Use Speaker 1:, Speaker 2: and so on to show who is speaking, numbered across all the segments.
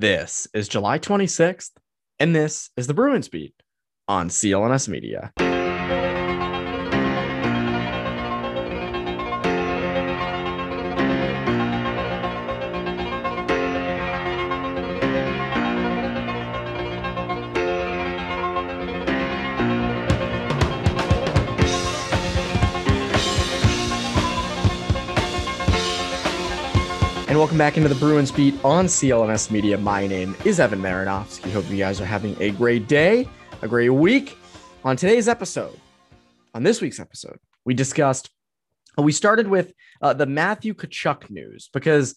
Speaker 1: This is July 26th, and this is the Bruins Beat on CLNS Media. Welcome back into the Bruins Beat on CLNS Media. My name is Evan Marinofsky. Hope you guys are having a great day, a great week. On today's episode, on this week's episode, we discussed, we started with uh, the Matthew Tkachuk news because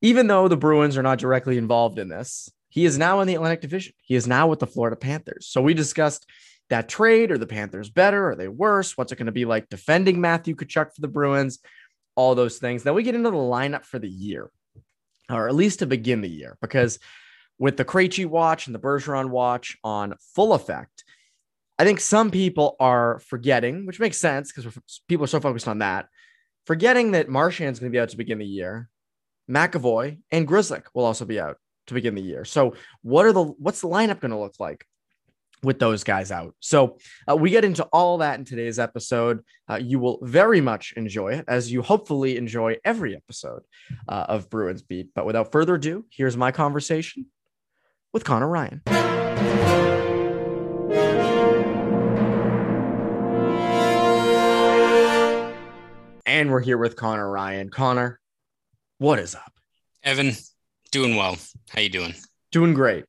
Speaker 1: even though the Bruins are not directly involved in this, he is now in the Atlantic Division. He is now with the Florida Panthers. So we discussed that trade. Are the Panthers better? Are they worse? What's it going to be like defending Matthew Tkachuk for the Bruins? all those things. Then we get into the lineup for the year, or at least to begin the year, because with the Krejci watch and the Bergeron watch on full effect, I think some people are forgetting, which makes sense because people are so focused on that, forgetting that Marchand's going to be out to begin the year. McAvoy and Grzelcyk will also be out to begin the year. So, what are the what's the lineup going to look like? With those guys out. So uh, we get into all that in today's episode. Uh, you will very much enjoy it, as you hopefully enjoy every episode uh, of Bruins Beat. But without further ado, here's my conversation with Connor Ryan. And we're here with Connor Ryan. Connor, what is up?
Speaker 2: Evan, doing well. How you doing?
Speaker 1: Doing great.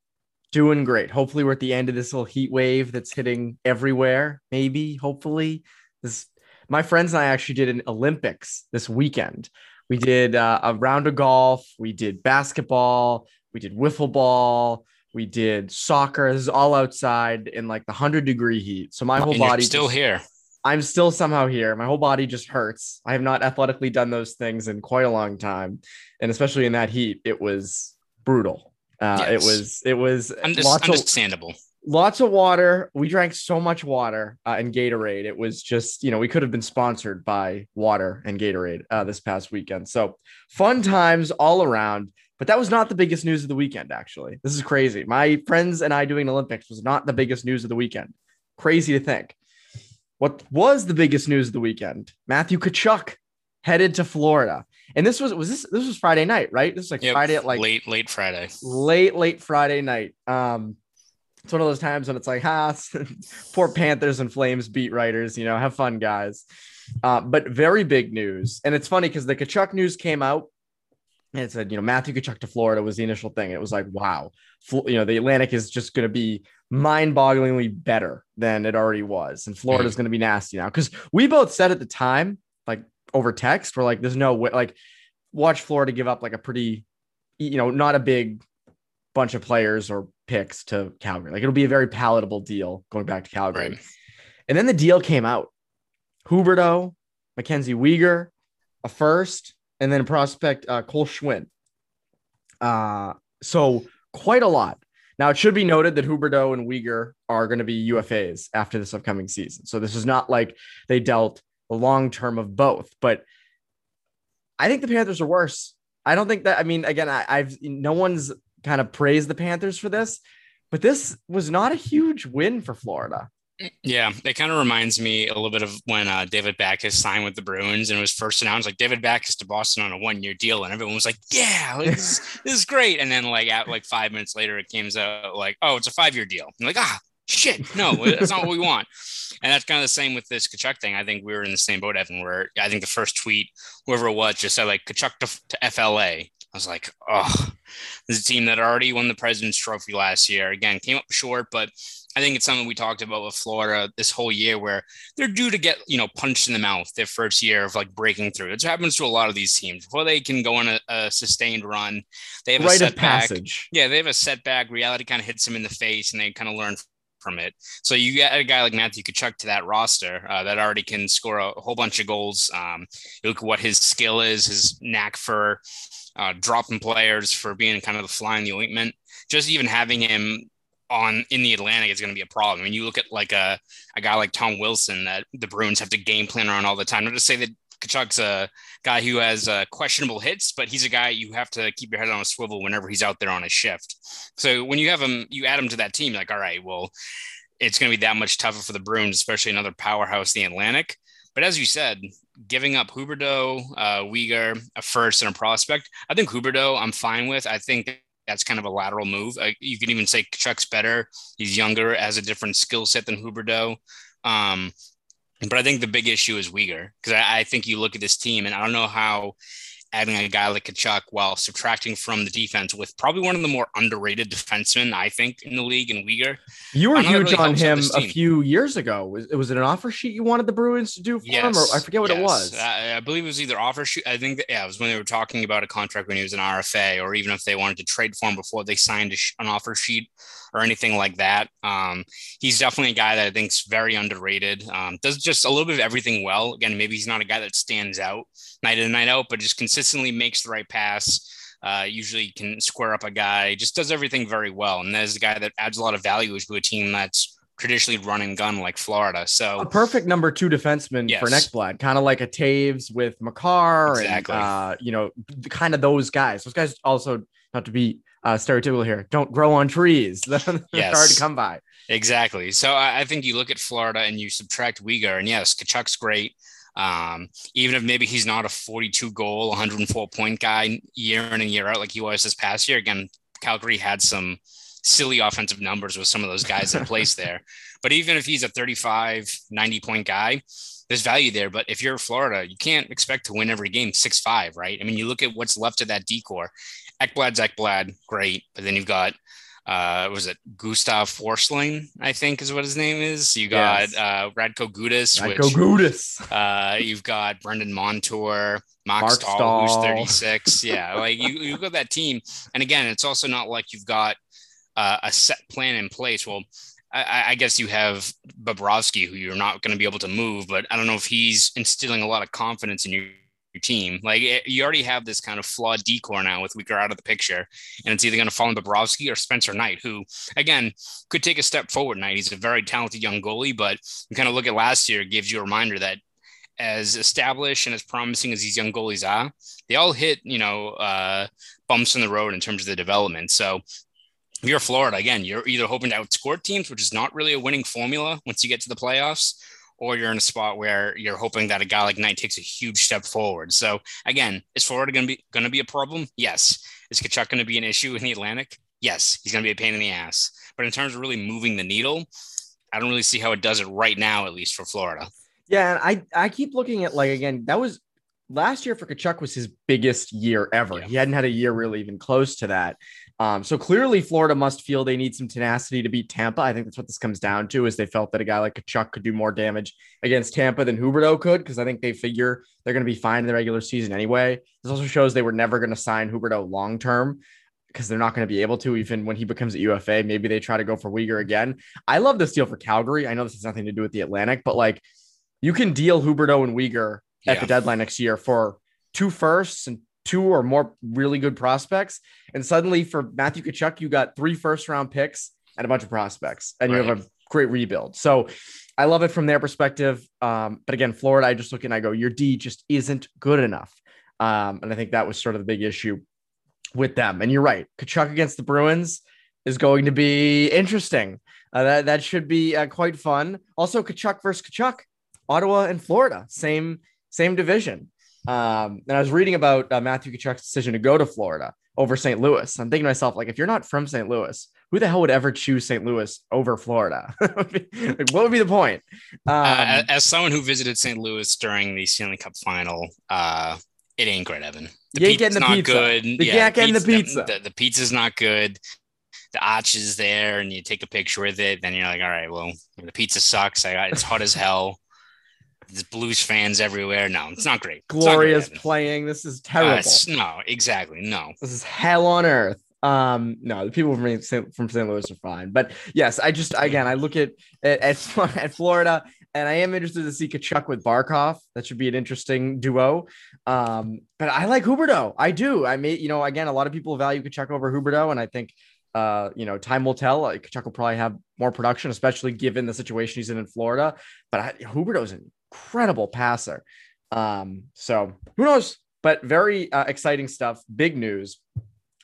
Speaker 1: Doing great. Hopefully, we're at the end of this little heat wave that's hitting everywhere. Maybe, hopefully, this. My friends and I actually did an Olympics this weekend. We did uh, a round of golf. We did basketball. We did wiffle ball. We did soccer. This is all outside in like the hundred degree heat. So my whole body
Speaker 2: still
Speaker 1: just,
Speaker 2: here.
Speaker 1: I'm still somehow here. My whole body just hurts. I have not athletically done those things in quite a long time, and especially in that heat, it was brutal. Uh, yes. It was it was
Speaker 2: Unders- lots understandable.
Speaker 1: Of, lots of water. We drank so much water uh, and Gatorade. It was just you know we could have been sponsored by water and Gatorade uh, this past weekend. So fun times all around. But that was not the biggest news of the weekend. Actually, this is crazy. My friends and I doing Olympics was not the biggest news of the weekend. Crazy to think. What was the biggest news of the weekend? Matthew Tkachuk headed to Florida. And this was was this this was Friday night, right? This is like yep, Friday at like
Speaker 2: late late Friday,
Speaker 1: late late Friday night. Um, it's one of those times when it's like, ah, poor Panthers and Flames beat writers, you know, have fun, guys. Uh, but very big news, and it's funny because the Tkachuk news came out, and it said, you know, Matthew Tkachuk to Florida was the initial thing. It was like, wow, you know, the Atlantic is just going to be mind-bogglingly better than it already was, and Florida's mm. Mm-hmm. going to be nasty now because we both said at the time, over text. We're like, there's no way, like, watch Florida give up like a pretty, you know, not a big bunch of players or picks to Calgary. Like, it'll be a very palatable deal going back to Calgary. Right. And then the deal came out Huberdeau, Mackenzie Weegar, a first, and then a prospect, uh, Cole Schwindt. Uh, so quite a lot. Now, it should be noted that Huberdeau and Weegar are going to be UFAs after this upcoming season. So this is not like they dealt the long term of both. But I think the Panthers are worse. I don't think that. I mean, again, I, I've no one's kind of praised the Panthers for this, but this was not a huge win for Florida.
Speaker 2: Yeah, it kind of reminds me a little bit of when uh, David Backes signed with the Bruins and it was first announced like David Backes to Boston on a one year deal, and everyone was like, "Yeah, this, this is great." And then like at like five minutes later, it came out like, "Oh, it's a five year deal." I'm like, ah, shit, no, that's not what we want. And that's kind of the same with this Tkachuk thing. I think we were in the same boat, Evan, where I think the first tweet, whoever it was, just said like Tkachuk to, to FLA. I was like, oh, this is a team that already won the President's Trophy last year. Again, came up short, but I think it's something we talked about with Florida this whole year where they're due to get, you know, punched in the mouth their first year of like breaking through. It happens to a lot of these teams before they can go on a, a sustained run. They have a
Speaker 1: of
Speaker 2: setback.
Speaker 1: passage.
Speaker 2: Yeah, they have a setback. Reality kind of hits them in the face and they kind of learn from it. So you get a guy like Matthew Tkachuk to that roster uh, that already can score a whole bunch of goals. Um, you look at what his skill is, his knack for uh, dropping players, for being kind of the fly in the ointment. Just even having him on in the Atlantic is going to be a problem. I mean, you look at like a, a guy like Tom Wilson that the Bruins have to game plan around all the time. Not to say that Tkachuk's a guy who has uh, questionable hits, but he's a guy you have to keep your head on a swivel whenever he's out there on a shift. So when you have him, you add him to that team, like, all right, well, it's going to be that much tougher for the Bruins, especially another powerhouse the Atlantic. But as you said, giving up Huberdeau, uh, Weegar, a first and a prospect, I think Huberdeau I'm fine with. I think that's kind of a lateral move. Uh, you can even say Tkachuk's better. He's younger, has a different skill set than Huberdeau. Um, but I think the big issue is Weegar because I, I, think you look at this team and I don't know how adding a guy like Tkachuk while subtracting from the defense with probably one of the more underrated defensemen, I think, in the league in Weegar.
Speaker 1: You were huge really on him a few years ago. Was, was it an offer sheet you wanted the Bruins to do for yes, him? Or I forget what yes. it was.
Speaker 2: I, I, believe it was either offer sheet. I think, that, yeah, it was when they were talking about a contract when he was an RFA, or even if they wanted to trade for him before they signed sh- an offer sheet or anything like that. Um, he's definitely a guy that I think is very underrated. Um, does just a little bit of everything well. Again, maybe he's not a guy that stands out night in and night out, but just consistently makes the right pass. Uh, usually can square up a guy, just does everything very well. And there's a guy that adds a lot of value to a team that's traditionally run and gun like Florida. So
Speaker 1: a perfect number two defenseman yes. for Ekblad, kind of like a Toews with Makar exactly. and uh, you know, kind of those guys. Those guys also not to be uh, stereotypical here. Don't grow on trees. They're yes. hard to come by.
Speaker 2: Exactly. So I, I, think you look at Florida and you subtract Weegar, and yes, Tkachuk's great. Um, even if maybe he's not a 42 goal, 104 point guy year in and year out like he was this past year. Again, Calgary had some silly offensive numbers with some of those guys in place there. But even if he's a 35, 90 point guy, there's value there. But if you're Florida, you can't expect to win every game 6 5, right? I mean, you look at what's left of that D corps. Ekblad's Ekblad, great. But then you've got uh was it Gustav Forsling, I think is what his name is. You got yes. uh Radko Gudas,
Speaker 1: Radko which, Gudas.
Speaker 2: Uh you've got Brandon Montour, Mark, Marc Staal, Staal, who's 36. yeah, like you you got that team. And again, it's also not like you've got uh, a set plan in place. Well, I, I, guess you have Bobrovsky, who you're not going to be able to move, but I don't know if he's instilling a lot of confidence in your team. Like it, eh, you already have this kind of flawed D corps now with Weegar out of the picture, and it's either going to fall on Bobrovsky or Spencer Knight, who again could take a step forward. Knight, he's a very talented young goalie, but you kind of look at last year, gives you a reminder that as established and as promising as these young goalies are, they all hit you know uh, bumps in the road in terms of the development. So if you're Florida, again, you're either hoping to outscore teams, which is not really a winning formula once you get to the playoffs, or you're in a spot where you're hoping that a guy like Knight takes a huge step forward. So again, is Florida going to be going to be a problem? Yes. Is Tkachuk going to be an issue in the Atlantic? Yes, he's going to be a pain in the ass. But in terms of really moving the needle, I don't really see how it does it right now, at least for Florida.
Speaker 1: Yeah, and I I keep looking at like again that was last year for Tkachuk was his biggest year ever. Yeah. He hadn't had a year really even close to that. Um, so clearly, Florida must feel they need some tenacity to beat Tampa. I think that's what this comes down to. Is they felt that a guy like Tkachuk could do more damage against Tampa than Huberdeau could, because I think they figure they're going to be fine in the regular season anyway. This also shows they were never going to sign Huberdeau long term because they're not going to be able to even when he becomes a UFA. Maybe they try to go for Weegar again. I love this deal for Calgary. I know this has nothing to do with the Atlantic, but like you can deal Huberdeau and Weegar at yeah. the deadline next year for two firsts and two or more really good prospects. And suddenly for Matthew Tkachuk, you got three first round picks and a bunch of prospects, and right. you have a great rebuild. So I love it from their perspective. Um, but again, Florida, I just look and I go, your D just isn't good enough. Um, and I think that was sort of the big issue with them. And you're right, Tkachuk against the Bruins. is going to be interesting. Uh, that that should be uh, quite fun. Also, Tkachuk versus Tkachuk, Ottawa and Florida, same same division. Um, and I was reading about uh, Matthew Tkachuk's decision to go to Florida over St. Louis. I'm thinking to myself, like, if you're not from St. Louis, who the hell would ever choose St. Louis over Florida? like, what would be the point?
Speaker 2: Um, uh, as someone who visited St. Louis during the Stanley Cup final, uh, it ain't great, Evan.
Speaker 1: The you ain't getting the not pizza. good. The yeah, the pizza.
Speaker 2: The, the, the pizza's not good the arch is there and you take a picture with it, then you're like, all right, well, the pizza sucks. I it's hot as hell. There's blues fans everywhere. No, it's not great.
Speaker 1: Gloria's playing. This is terrible. Uh,
Speaker 2: no, exactly. No.
Speaker 1: This is hell on earth. Um, no, the people from St. from St. Louis are fine. But yes, I just again I look at at, at, at Florida and I am interested to see Tkachuk with Barkov. That should be an interesting duo. Um, but I like Huberdeau. I do. I may, you know, again, a lot of people value Tkachuk over Huberdeau, and I think uh, you know, time will tell. Like Tkachuk will probably have more production, especially given the situation he's in in Florida. But I, Huberdeau is an incredible passer. Um, so who knows? But very uh, exciting stuff. Big news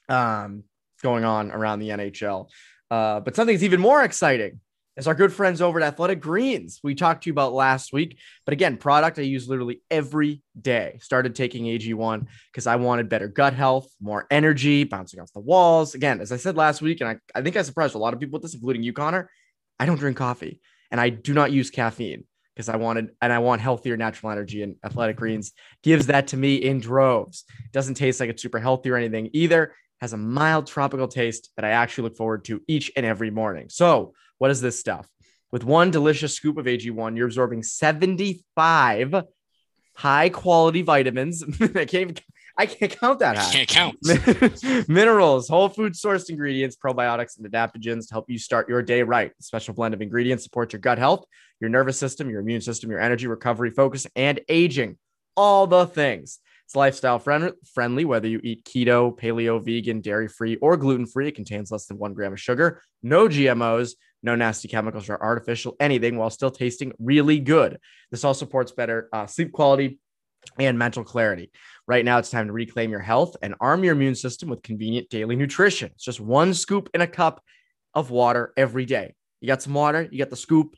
Speaker 1: um, going on around the NHL. Uh, but something that's even more exciting is our good friends over at Athletic Greens. We talked to you about last week, but again, product I use literally every day. Started taking AG1 because I wanted better gut health, more energy, bouncing off the walls. Again, as I said last week, and I, I think I surprised a lot of people with this, including you, Connor. I don't drink coffee and I do not use caffeine because I wanted and I want healthier natural energy and athletic greens gives that to me in droves. It doesn't taste like it's super healthy or anything either. Has a mild tropical taste that I actually look forward to each and every morning. So what is this stuff? With one delicious scoop of AG1, you're absorbing 75 high quality vitamins. I can't I can't count that high.
Speaker 2: I can't count.
Speaker 1: Minerals, whole food sourced ingredients, probiotics, and adaptogens to help you start your day right. A special blend of ingredients support your gut health, your nervous system, your immune system, your energy, recovery, focus, and aging. All the things. It's lifestyle friend- friendly, whether you eat keto, paleo, vegan, dairy free, or gluten free. It contains less than one gram of sugar, no GMOs, no nasty chemicals or artificial anything while still tasting really good. This all supports better uh, sleep quality and mental clarity. Right now, it's time to reclaim your health and arm your immune system with convenient daily nutrition. It's just one scoop in a cup of water every day. You got some water, you got the scoop.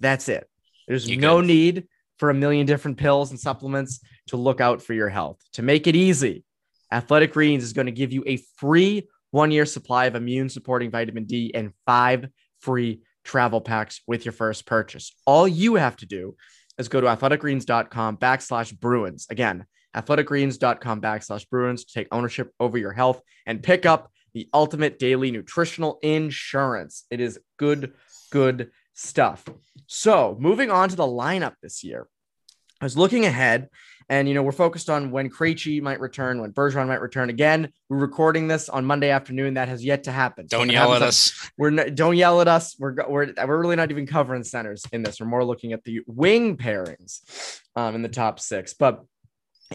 Speaker 1: That's it. There's you no good. need for a million different pills and supplements to look out for your health. To make it easy, Athletic Greens is going to give you a free one year supply of immune supporting vitamin D and five free travel packs with your first purchase. All you have to do is go to athleticgreens.com backslash Bruins. Again, athleticgreens.com backslash Bruins to take ownership over your health and pick up the ultimate daily nutritional insurance. It is good, good stuff. So moving on to the lineup this year, I was looking ahead and, you know, we're focused on when Krejci might return, when Bergeron might return. Again, we're recording this on Monday afternoon. That has yet to happen.
Speaker 2: Don't so yell at us.
Speaker 1: We're not, don't yell at us. We're, we're, we're really not even covering centers in this. We're more looking at the wing pairings um, in the top six. But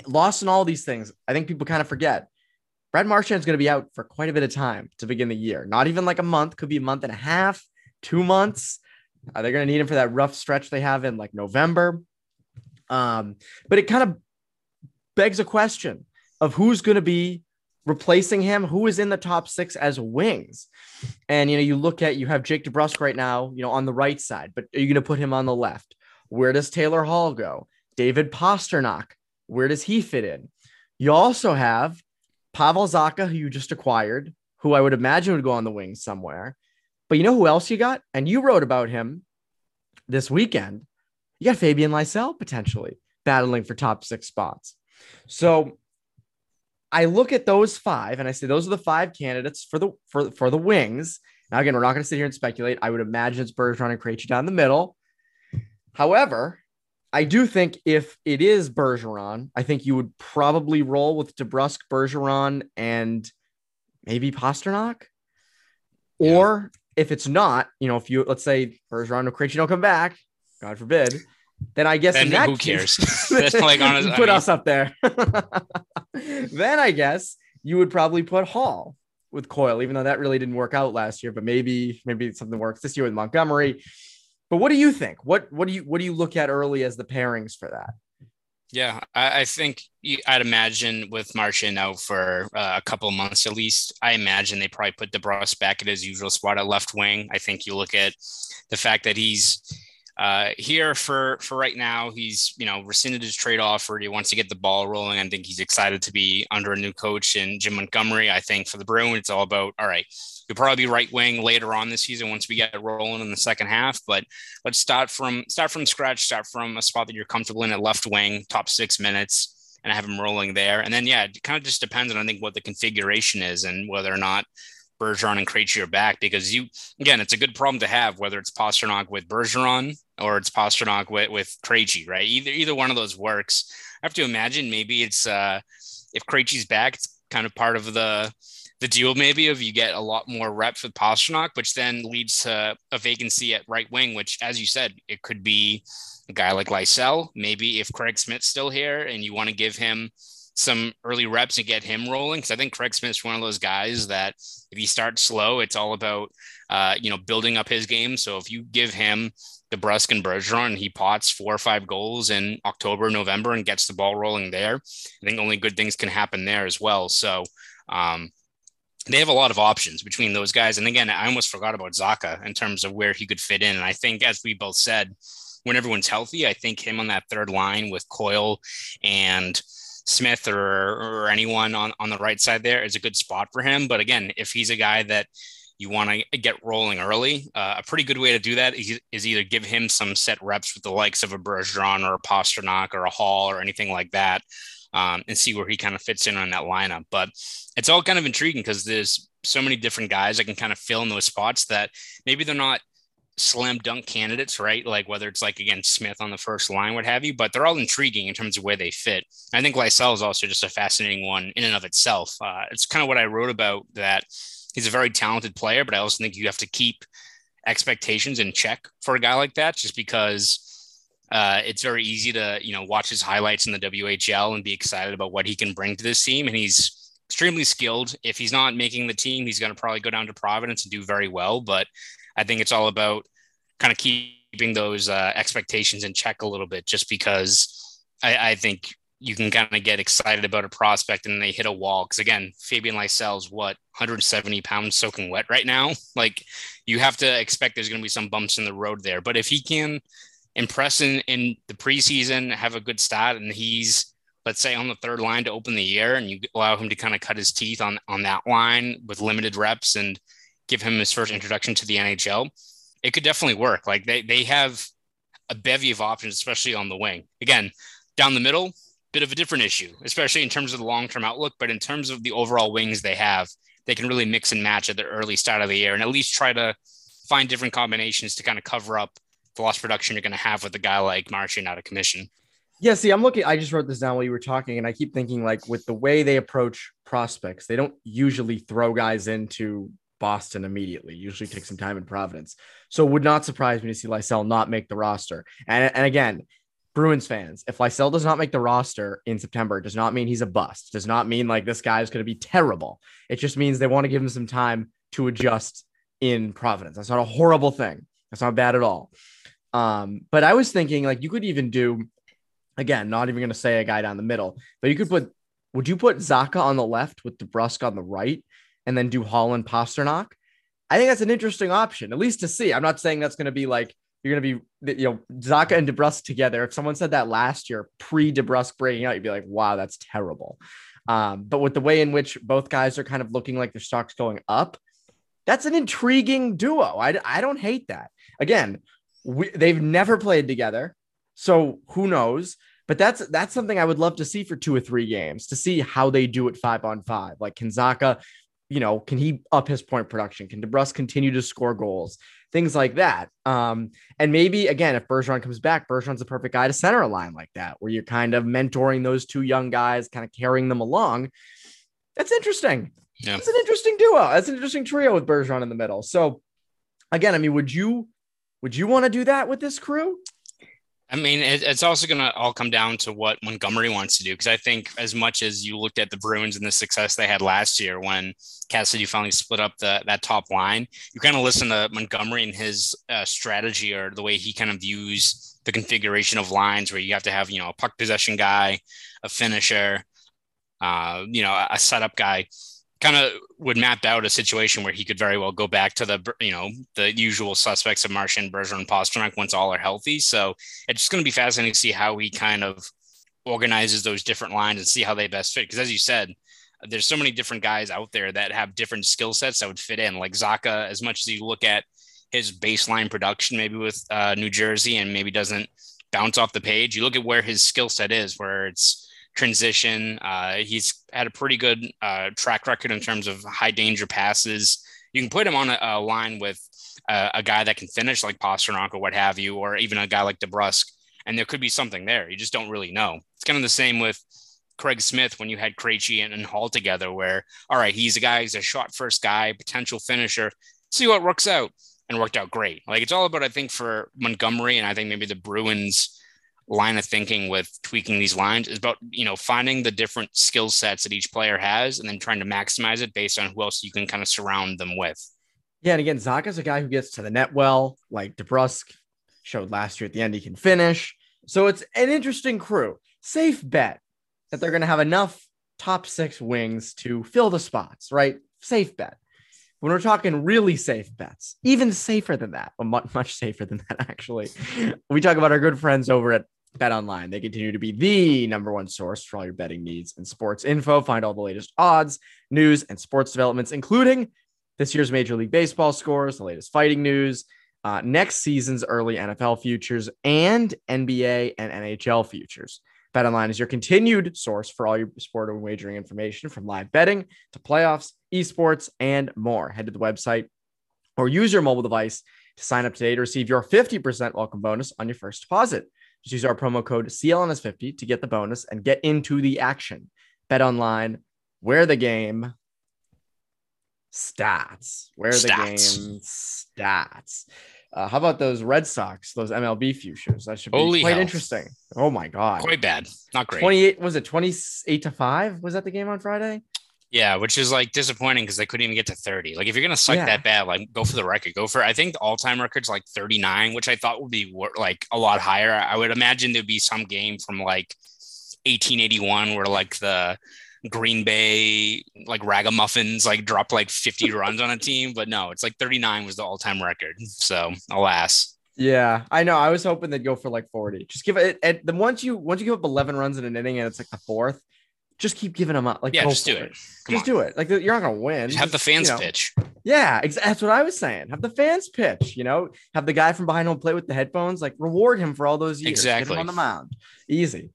Speaker 1: lost in all these things, I think people kind of forget. Brad Marchand is going to be out for quite a bit of time to begin the year. Not even like a month, could be a month and a half, two months. Uh, they're going to need him for that rough stretch they have in like November. Um, but it kind of begs a question of who's going to be replacing him, who is in the top six as wings. And, you know, you look at, you have Jake DeBrusk right now, you know, on the right side, but are you going to put him on the left? Where does Taylor Hall go? David Pastrnak, where does he fit in? You also have Pavel Zacha, who you just acquired, who I would imagine would go on the wings somewhere. But you know who else you got? And you wrote about him this weekend. You got Fabian Lysell potentially battling for top six spots. So I look at those five and I say those are the five candidates for the for, for the wings. Now again, we're not going to sit here and speculate. I would imagine it's Bergeron and Krejci down the middle. However, I do think if it is Bergeron, I think you would probably roll with DeBrusk, Bergeron, and maybe Pastrnak. Yeah. Or if it's not, you know, if you let's say Bergeron or Krejci don't come back, God forbid, then I guess
Speaker 2: then
Speaker 1: that
Speaker 2: who cares? That's like honest,
Speaker 1: put I mean, us up there. then I guess you would probably put Hall with Coyle, even though that really didn't work out last year. But maybe maybe something works this year with Montgomery. But what do you think? What what do you what do you look at early as the pairings for that?
Speaker 2: Yeah, I, I think I'd imagine with Marchand out for uh, a couple months at least, I imagine they probably put DeBrusk back at his usual spot at left wing. I think you look at the fact that he's uh, here for for right now. He's you know rescinded his trade offer. He wants to get the ball rolling. I think he's excited to be under a new coach in Jim Montgomery. I think for the Bruins, it's all about all right. He'll probably be right wing later on this season once we get rolling in the second half. But let's start from start from scratch. Start from a spot that you're comfortable in at left wing, top six minutes, and have him rolling there. And then yeah, it kind of just depends on I think what the configuration is and whether or not Bergeron and Krejci are back because you again, it's a good problem to have whether it's Pastrnak with Bergeron or it's Pastrnak with with Krejci, right? Either either one of those works. I have to imagine maybe it's uh if Krejci's back, it's kind of part of the the deal maybe of you get a lot more reps with Pastrnak, which then leads to a vacancy at right wing, which as you said, it could be a guy like Lysell. Maybe if Craig Smith's still here and you want to give him some early reps and get him rolling. Cause I think Craig Smith's one of those guys that if he starts slow, it's all about, uh, you know, building up his game. So if you give him DeBrusk and Bergeron he pots four or five goals in October, November and gets the ball rolling there, I think only good things can happen there as well. So, um, they have a lot of options between those guys. And again, I almost forgot about Zacha in terms of where he could fit in. And I think, as we both said, when everyone's healthy, I think him on that third line with Coyle and Smith or, or anyone on, on the right side there is a good spot for him. But again, if he's a guy that you want to get rolling early, uh, a pretty good way to do that is, is, either give him some set reps with the likes of a Bergeron or a Pastrnak or a Hall or anything like that, um, and see where he kind of fits in on that lineup. But it's all kind of intriguing because there's so many different guys that can kind of fill in those spots that maybe they're not slam dunk candidates, right? Like whether it's like again Smith on the first line, what have you, but they're all intriguing in terms of where they fit. I think Lysell is also just a fascinating one in and of itself. Uh, it's kind of what I wrote about that he's a very talented player, but I also think you have to keep expectations in check for a guy like that, just because uh, it's very easy to you know watch his highlights in the WHL and be excited about what he can bring to this team, and he's extremely skilled. If he's not making the team, he's going to probably go down to Providence and do very well, but I think it's all about kind of keeping those uh, expectations in check a little bit, just because I, I think you can kind of get excited about a prospect and they hit a wall. Because again, Fabian Lysell's what 170 pounds soaking wet right now. Like you have to expect there's going to be some bumps in the road there. But if he can impress in, in the preseason, have a good start, and he's let's say on the third line to open the year, and you allow him to kind of cut his teeth on on that line with limited reps and give him his first introduction to the NHL, it could definitely work. Like they they have a bevy of options, especially on the wing. Again, down the middle, bit of a different issue, especially in terms of the long term outlook. But in terms of the overall wings they have, they can really mix and match at the early start of the year and at least try to find different combinations to kind of cover up the lost production you're going to have with a guy like Marchand out of commission.
Speaker 1: Yeah, see, I'm looking. I just wrote this down while you were talking, and I keep thinking like with the way they approach prospects, they don't usually throw guys into Boston immediately. Usually take some time in Providence. So would not surprise me to see Lysell not make the roster. And, and again, Bruins fans, if Lysell does not make the roster in September, does not mean he's a bust. Does not mean like this guy is going to be terrible. It just means they want to give him some time to adjust in Providence. That's not a horrible thing. That's not bad at all. Um, but I was thinking like you could even do again, not even to say a guy down the middle, but you could put. Would you put Zacha on the left with DeBrusk on the right? and then do Hall and Pastrnak. I think that's an interesting option, at least to see. I'm not saying that's going to be like you're going to be, you know, Zacha and DeBrusk together. If someone said that last year, pre DeBrusk breaking out, you'd be like, wow, that's terrible. Um, but with the way in which both guys are kind of looking like their stocks going up, that's an intriguing duo. I, I don't hate that. Again, we, they've never played together, so who knows? But that's that's something I would love to see for two or three games to see how they do it five on five. Like can Zacha you know, can he up his point production? Can DeBrusk continue to score goals? Things like that. Um, and maybe again, if Bergeron comes back, Bergeron's the perfect guy to center a line like that, where you're kind of mentoring those two young guys, kind of carrying them along. That's interesting. Yeah. It's an interesting duo. That's an interesting trio with Bergeron in the middle. So again, I mean, would you would you want to do that with this crew?
Speaker 2: I mean, it's also going to all come down to what Montgomery wants to do. Because I think, as much as you looked at the Bruins and the success they had last year when Cassidy finally split up the, that top line, you kind of listen to Montgomery and his uh, strategy or the way he kind of views the configuration of lines where you have to have, you know, a puck possession guy, a finisher, uh, you know, a setup guy kind of would map out a situation where he could very well go back to the you know the usual suspects of Marchand, Bergeron, Pastrnak once all are healthy. So it's just going to be fascinating to see how he kind of organizes those different lines and see how they best fit. Because as you said, there's so many different guys out there that have different skill sets that would fit in. Like Zacha, as much as you look at his baseline production, maybe with uh, New Jersey, and maybe doesn't bounce off the page. You look at where his skill set is, where it's transition. Uh, he's had a pretty good uh, track record in terms of high danger passes. You can put him on a, a line with a, a, guy that can finish like Pastrnak or what have you, or even a guy like DeBrusk, and there could be something there. You just don't really know. It's kind of the same with Craig Smith when you had Krejci and, and Hall together, where all right, he's a guy, he's a shot first guy, potential finisher. See what works out, and worked out great. Like it's all about, I think, for Montgomery, and I think maybe the Bruins line of thinking with tweaking these lines is about you know finding the different skill sets that each player has and then trying to maximize it based on who else you can kind of surround them with.
Speaker 1: Yeah, and again, Zacha's a guy who gets to the net well, like DeBrusk showed last year at the end he can finish. So it's an interesting crew. Safe bet that they're going to have enough top six wings to fill the spots, right? Safe bet. When we're talking really safe bets, even safer than that, well, much, much safer than that, actually, we talk about our good friends over at Bet Online. They continue to be the number one source for all your betting needs and sports info. Find all the latest odds, news, and sports developments, including this year's Major League Baseball scores, the latest fighting news, uh, next season's early NFL futures, and NBA and NHL futures. Bet Online is your continued source for all your sport and wagering information from live betting to playoffs, esports, and more. Head to the website or use your mobile device to sign up today to receive your 50% welcome bonus on your first deposit. Just use our promo code CLNS50 to get the bonus and get into the action. Bet online, where the game stats, where the game stats. Uh, how about those Red Sox, those MLB futures? That should be Holy quite hell. interesting. Oh my god,
Speaker 2: quite bad, not great.
Speaker 1: Twenty-eight was it? Twenty-eight to five was that the game on Friday?
Speaker 2: Yeah, which is like disappointing because they couldn't even get to 30. Like if you're gonna suck yeah. that bad, like go for the record. Go for I think the all-time record's like 39, which I thought would be like a lot higher. I would imagine there'd be some game from like 1881 where like the Green Bay like ragamuffins like dropped like 50 runs on a team, but no, it's like 39 was the all-time record. So alas.
Speaker 1: Yeah, I know. I was hoping they'd go for like 40. Just give it. And the once you once you give up 11 runs in an inning and it's like the fourth, just keep giving them up. Like,
Speaker 2: yeah, just do it.
Speaker 1: it. Just on. do it. Like, you're not gonna win.
Speaker 2: Just have the fans you know. pitch.
Speaker 1: Yeah, ex- that's what I was saying. Have the fans pitch. You know, have the guy from behind home play with the headphones. Like, reward him for all those years.
Speaker 2: Exactly.
Speaker 1: on the mound. Easy,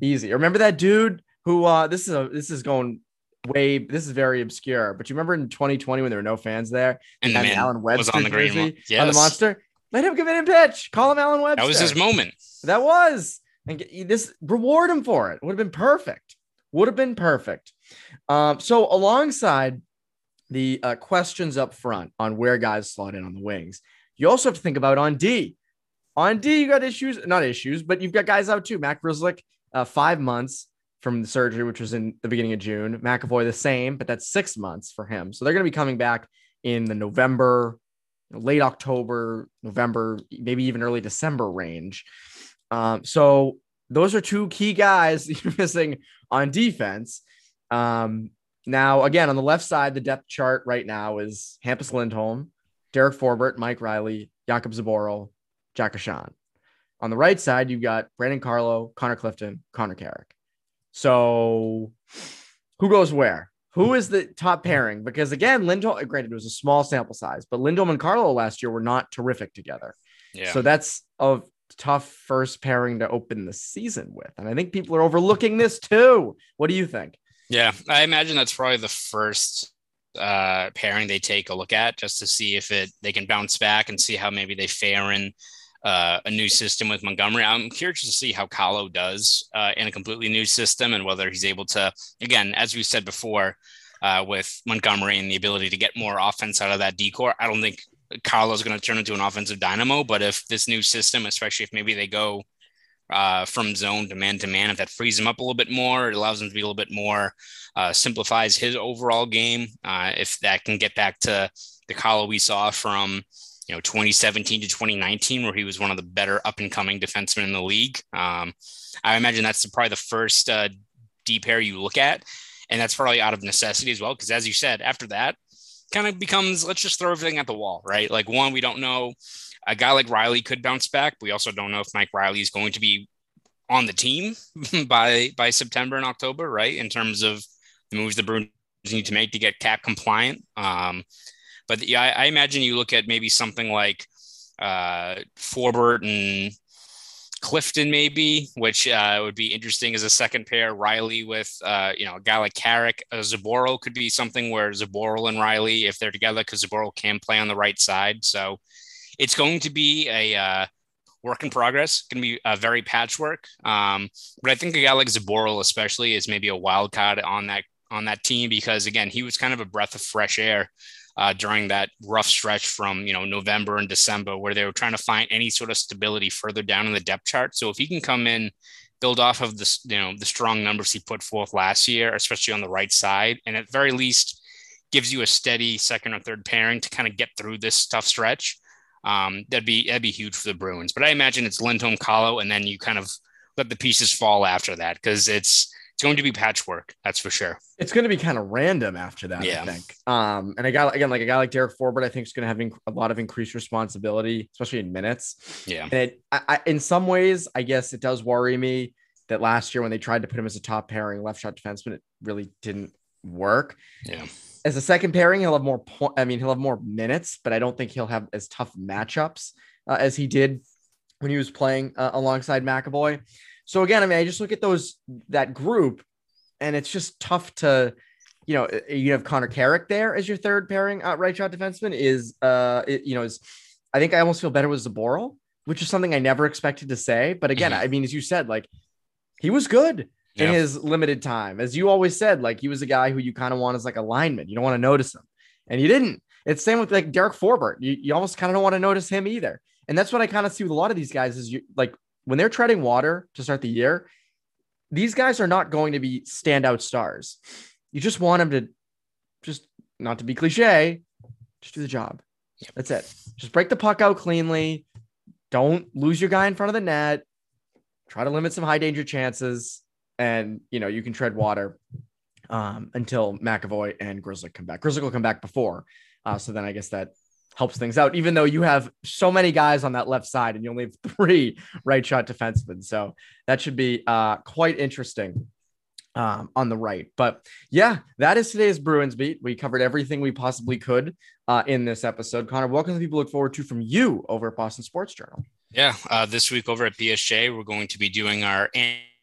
Speaker 1: easy. Remember that dude who? uh This is a this is going way. This is very obscure. But you remember in 2020 when there were no fans there,
Speaker 2: and the man Allen Webster was on the green
Speaker 1: yes. on the monster. Let him give it a pitch. Call him Allen Webster.
Speaker 2: That was his moment.
Speaker 1: That was. And get, this reward him for it. Would have been perfect. Would have been perfect. Um, so, alongside the uh, questions up front on where guys slot in on the wings, you also have to think about on D. On D, you got issues, not issues, but you've got guys out too. Mac Grzelcyk, uh, five months from the surgery, which was in the beginning of June. McAvoy, the same, but that's six months for him. So they're going to be coming back in the November, late October, November, maybe even early December range. Um, so those are two key guys you're missing on defense. Um, now, again, on the left side, the depth chart right now is Hampus Lindholm, Derek Forbort, Mike Reilly, Jakub Zboril, Jack Ahcan. On the right side, you've got Brandon Carlo, Connor Clifton, Connor Carrick. So who goes where? Who is the top pairing? Because again, Lindholm, granted, it was a small sample size, but Lindholm and Carlo last year were not terrific together. Yeah. So that's a tough first pairing to open the season with. And I think people are overlooking this too. What do you think?
Speaker 2: Yeah, I imagine that's probably the first uh, pairing they take a look at just to see if it they can bounce back and see how maybe they fare in uh, a new system with Montgomery. I'm curious to see how Carlo does uh, in a completely new system and whether he's able to, again, as we said before, uh, with Montgomery and the ability to get more offense out of that D corps. I don't think Carlo's going to turn into an offensive dynamo. But if this new system, especially if maybe they go uh, from zone to man to man, if that frees him up a little bit more, it allows him to be a little bit more, uh, simplifies his overall game. Uh, if that can get back to the Carlo we saw from you know 2017 to 2019, where he was one of the better up and coming defensemen in the league. Um, I imagine that's probably the first uh, D pair you look at, and that's probably out of necessity as well. Because as you said, after that, kind of becomes let's just throw everything at the wall, right? Like one, we don't know. A guy like Reilly could bounce back. We also don't know if Mike Reilly is going to be on the team by by September and October, right? In terms of the moves the Bruins need to make to get cap compliant. Um, but yeah, I, I, imagine you look at maybe something like uh, Forbort and Clifton, maybe, which uh, would be interesting as a second pair. Reilly with uh, you know a guy like Carrick, uh, Zboril could be something where Zboril and Reilly, if they're together, because Zboril can play on the right side. So it's going to be a uh, work in progress. Going to be a very patchwork. Um, but I think a guy like Zboril, especially, is maybe a wild card on that on that team because again, he was kind of a breath of fresh air uh, during that rough stretch from you know November and December, where they were trying to find any sort of stability further down in the depth chart. So if he can come in, build off of this, you know the strong numbers he put forth last year, especially on the right side, and at very least gives you a steady second or third pairing to kind of get through this tough stretch. Um, that'd be that'd be huge for the Bruins. But I imagine it's Lindholm, Carlo, and then you kind of let the pieces fall after that because it's it's going to be patchwork. That's for sure.
Speaker 1: It's going to be kind of random after that. Yeah. I think. Um, and a guy again, like a guy like Derek Forbort, I think is going to have inc- a lot of increased responsibility, especially in minutes.
Speaker 2: Yeah.
Speaker 1: And it, I, I, in some ways, I guess it does worry me that last year when they tried to put him as a top pairing left shot defenseman, it really didn't work.
Speaker 2: Yeah.
Speaker 1: As a second pairing, he'll have more point. I mean, he'll have more minutes, but I don't think he'll have as tough matchups uh, as he did when he was playing uh, alongside McAvoy. So again, I mean, I just look at those that group, and it's just tough to, you know, you have Connor Carrick there as your third pairing uh, right shot defenseman. Is uh, it, you know, is I think I almost feel better with Zboril, which is something I never expected to say. But again, mm-hmm. I mean, as you said, like he was good yeah. in his limited time, as you always said, like he was a guy who you kind of want as like a lineman. You don't want to notice him, and you didn't. It's same with like Derek Forbort. You, you almost kind of don't want to notice him either. And that's what I kind of see with a lot of these guys is you like when they're treading water to start the year, these guys are not going to be standout stars. You just want them to just not to be cliche, just do the job. That's it. Just break the puck out cleanly. Don't lose your guy in front of the net. Try to limit some high danger chances, and you know you can tread water um, until McAvoy and Grizzly come back. Grizzly will come back before, uh, so then I guess that helps things out, even though you have so many guys on that left side and you only have three right shot defensemen. So that should be uh, quite interesting um, on the right. But yeah, that is today's Bruins beat. We covered everything we possibly could uh, in this episode. Connor, what can people look forward to from you over at Boston Sports Journal?
Speaker 2: Yeah, uh, this week over at BSJ, we're going to be doing our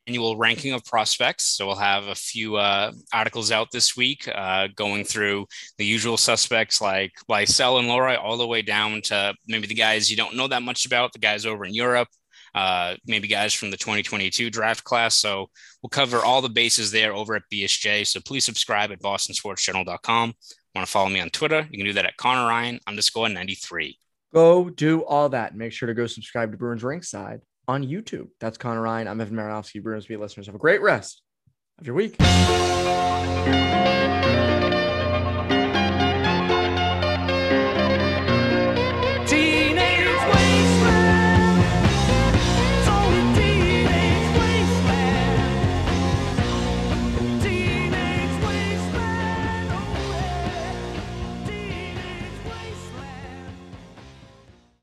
Speaker 2: annual ranking of prospects. So we'll have a few uh, articles out this week uh, going through the usual suspects like Lysell and Lohrei, all the way down to maybe the guys you don't know that much about, the guys over in Europe, uh, maybe guys from the 2022 draft class. So we'll cover all the bases there over at BSJ. So please subscribe at bostonsportsjournal.com. Want to follow me on Twitter? You can do that at Connor Ryan underscore 93.
Speaker 1: Go do all that. Make sure to go subscribe to Bruins Rinkside on YouTube. That's Connor Ryan. I'm Evan Marinofsky. Bruins Beat listeners. Have a great rest of your week.